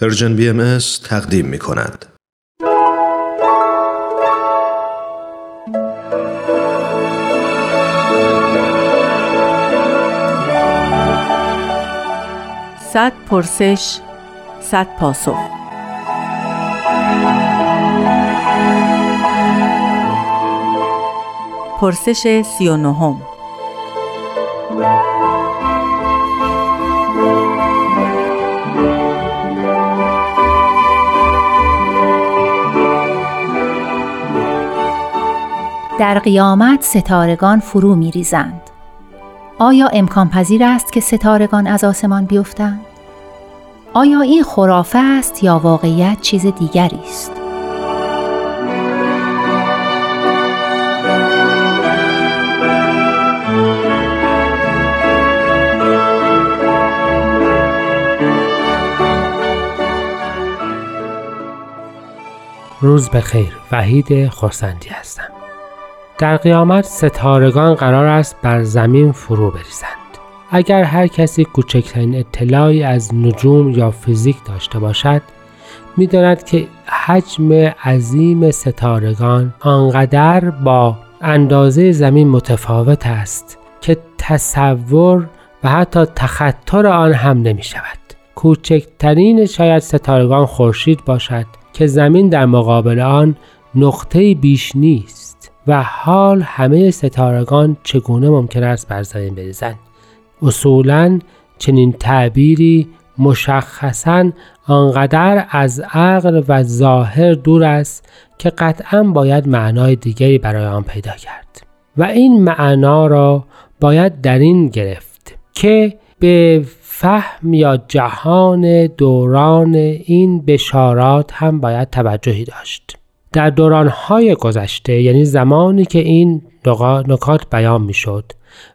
Persian BMS تقدیم می کند. صد پرسش صد پاسخ پرسش سی و نهم در قیامت ستارگان فرو می ریزند. آیا امکان پذیر است که ستارگان از آسمان بیفتند؟ آیا این خرافه است یا واقعیت چیز دیگری است؟ روز بخیر وحید خورسندی هستم در قیامت ستارگان قرار است بر زمین فرو بریزند اگر هر کسی کوچکترین اطلاعی از نجوم یا فیزیک داشته باشد می‌داند که حجم عظیم ستارگان آنقدر با اندازه زمین متفاوت است که تصور و حتی تخطر آن هم نمی شود. کوچکترین شاید ستارگان خورشید باشد که زمین در مقابل آن نقطه بیش نیست و حال همه ستارگان چگونه ممکن است بر زمین بریزند؟ اصولا چنین تعبیری مشخصا آنقدر از عقل و ظاهر دور است که قطعا باید معنای دیگری برای آن پیدا کرد. و این معنا را باید در این گرفت که به فهم یا جهان دوران این بشارات هم باید توجهی داشت. در دورانهای گذشته یعنی زمانی که این نکات بیان می شد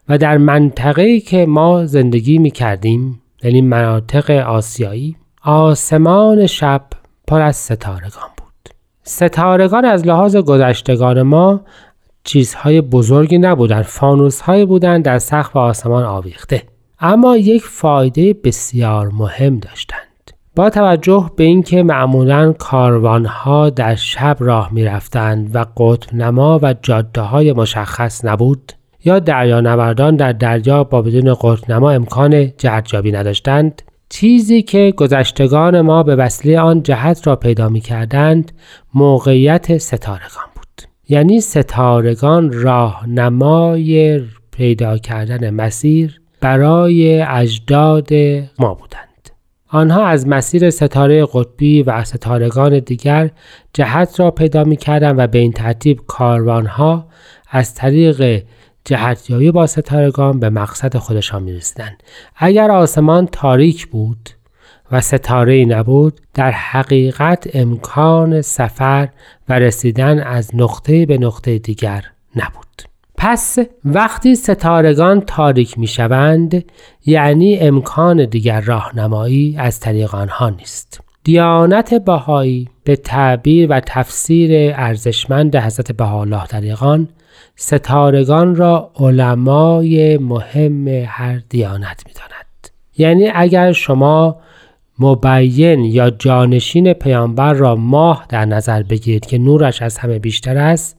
و در منطقه‌ای که ما زندگی می کردیم یعنی مناطق آسیایی آسمان شب پر از ستارگان بود. ستارگان از لحاظ گذشتگان ما چیزهای بزرگی نبودند فانوسهایی بودند در سقف آسمان آویخته. اما یک فایده بسیار مهم داشتند با توجه به اینکه معمولا کاروانها در شب راه می رفتند و قطب نما و جاده های مشخص نبود یا دریانوردان در دریا با بدون قطب نما امکان جهتیابی نداشتند چیزی که گذشتگان ما به وسیله آن جهت را پیدا می کردند موقعیت ستارگان بود. یعنی ستارگان راهنمای پیدا کردن مسیر برای اجداد ما بودند. آنها از مسیر ستاره قطبی و ستارگان دیگر جهت را پیدا می کردن و به این ترتیب کاروانها از طریق جهتیابی با ستارگان به مقصد خودشان می رسیدند. اگر آسمان تاریک بود و ستاره نبود در حقیقت امکان سفر و رسیدن از نقطه به نقطه دیگر نبود. پس وقتی ستارگان تاریک می شوند یعنی امکان دیگر راهنمایی از طریق آنها نیست. دیانت بهایی به تعبیر و تفسیر ارزشمند حضرت بهاءالله دریقان ستارگان را علمای مهم هر دیانت می داند. یعنی اگر شما مبین یا جانشین پیامبر را ماه در نظر بگیرید که نورش از همه بیشتر است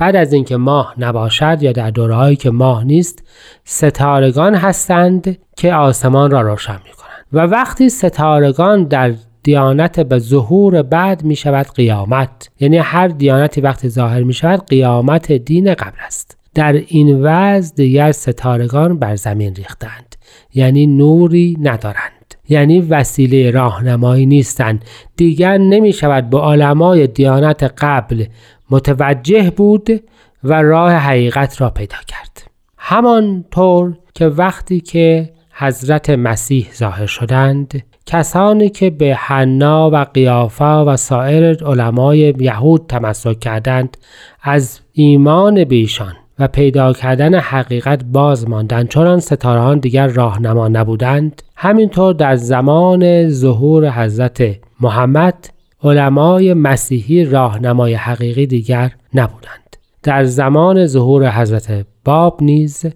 بعد از اینکه ماه نباشد یا در دورهایی که ماه نیست ستارگان هستند که آسمان را روشن می کنند و وقتی ستارگان در دیانت به ظهور بعد می شود قیامت. یعنی هر دیانتی وقتی ظاهر می شود قیامت دین قبل است. در این وضع دیگر ستارگان بر زمین ریختند. یعنی نوری ندارند. یعنی وسیله راهنمایی نیستند دیگر نمی شود به علمای دیانت قبل متوجه بود و راه حقیقت را پیدا کرد. همانطور که وقتی که حضرت مسیح ظاهر شدند کسانی که به حنا و قیافا و سایر علمای یهود تمسک کردند از ایمان بیشان و پیدا کردن حقیقت باز ماندند چون آن ستارهان دیگر راهنما نبودند. همینطور در زمان ظهور حضرت محمد علمای مسیحی راهنمای حقیقی دیگر نبودند. در زمان ظهور حضرت باب نیز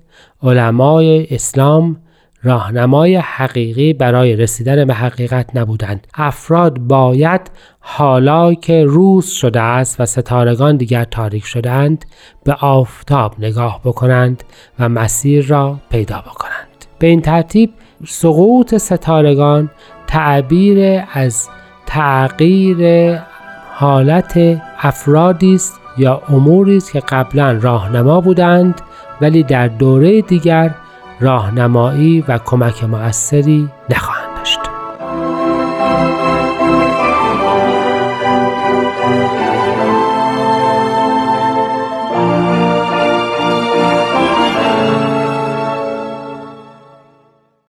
علمای اسلام راهنمای حقیقی برای رسیدن به حقیقت نبودند. افراد باید حالا که روز شده است و ستارگان دیگر تاریک شدند به آفتاب نگاه بکنند و مسیر را پیدا بکنند. به این ترتیب سقوط ستارگان تعبیر از تغییر حالت افرادی است یا اموری است که قبلا راهنما بودند ولی در دوره دیگر راهنمایی و کمک مؤثری نخواهند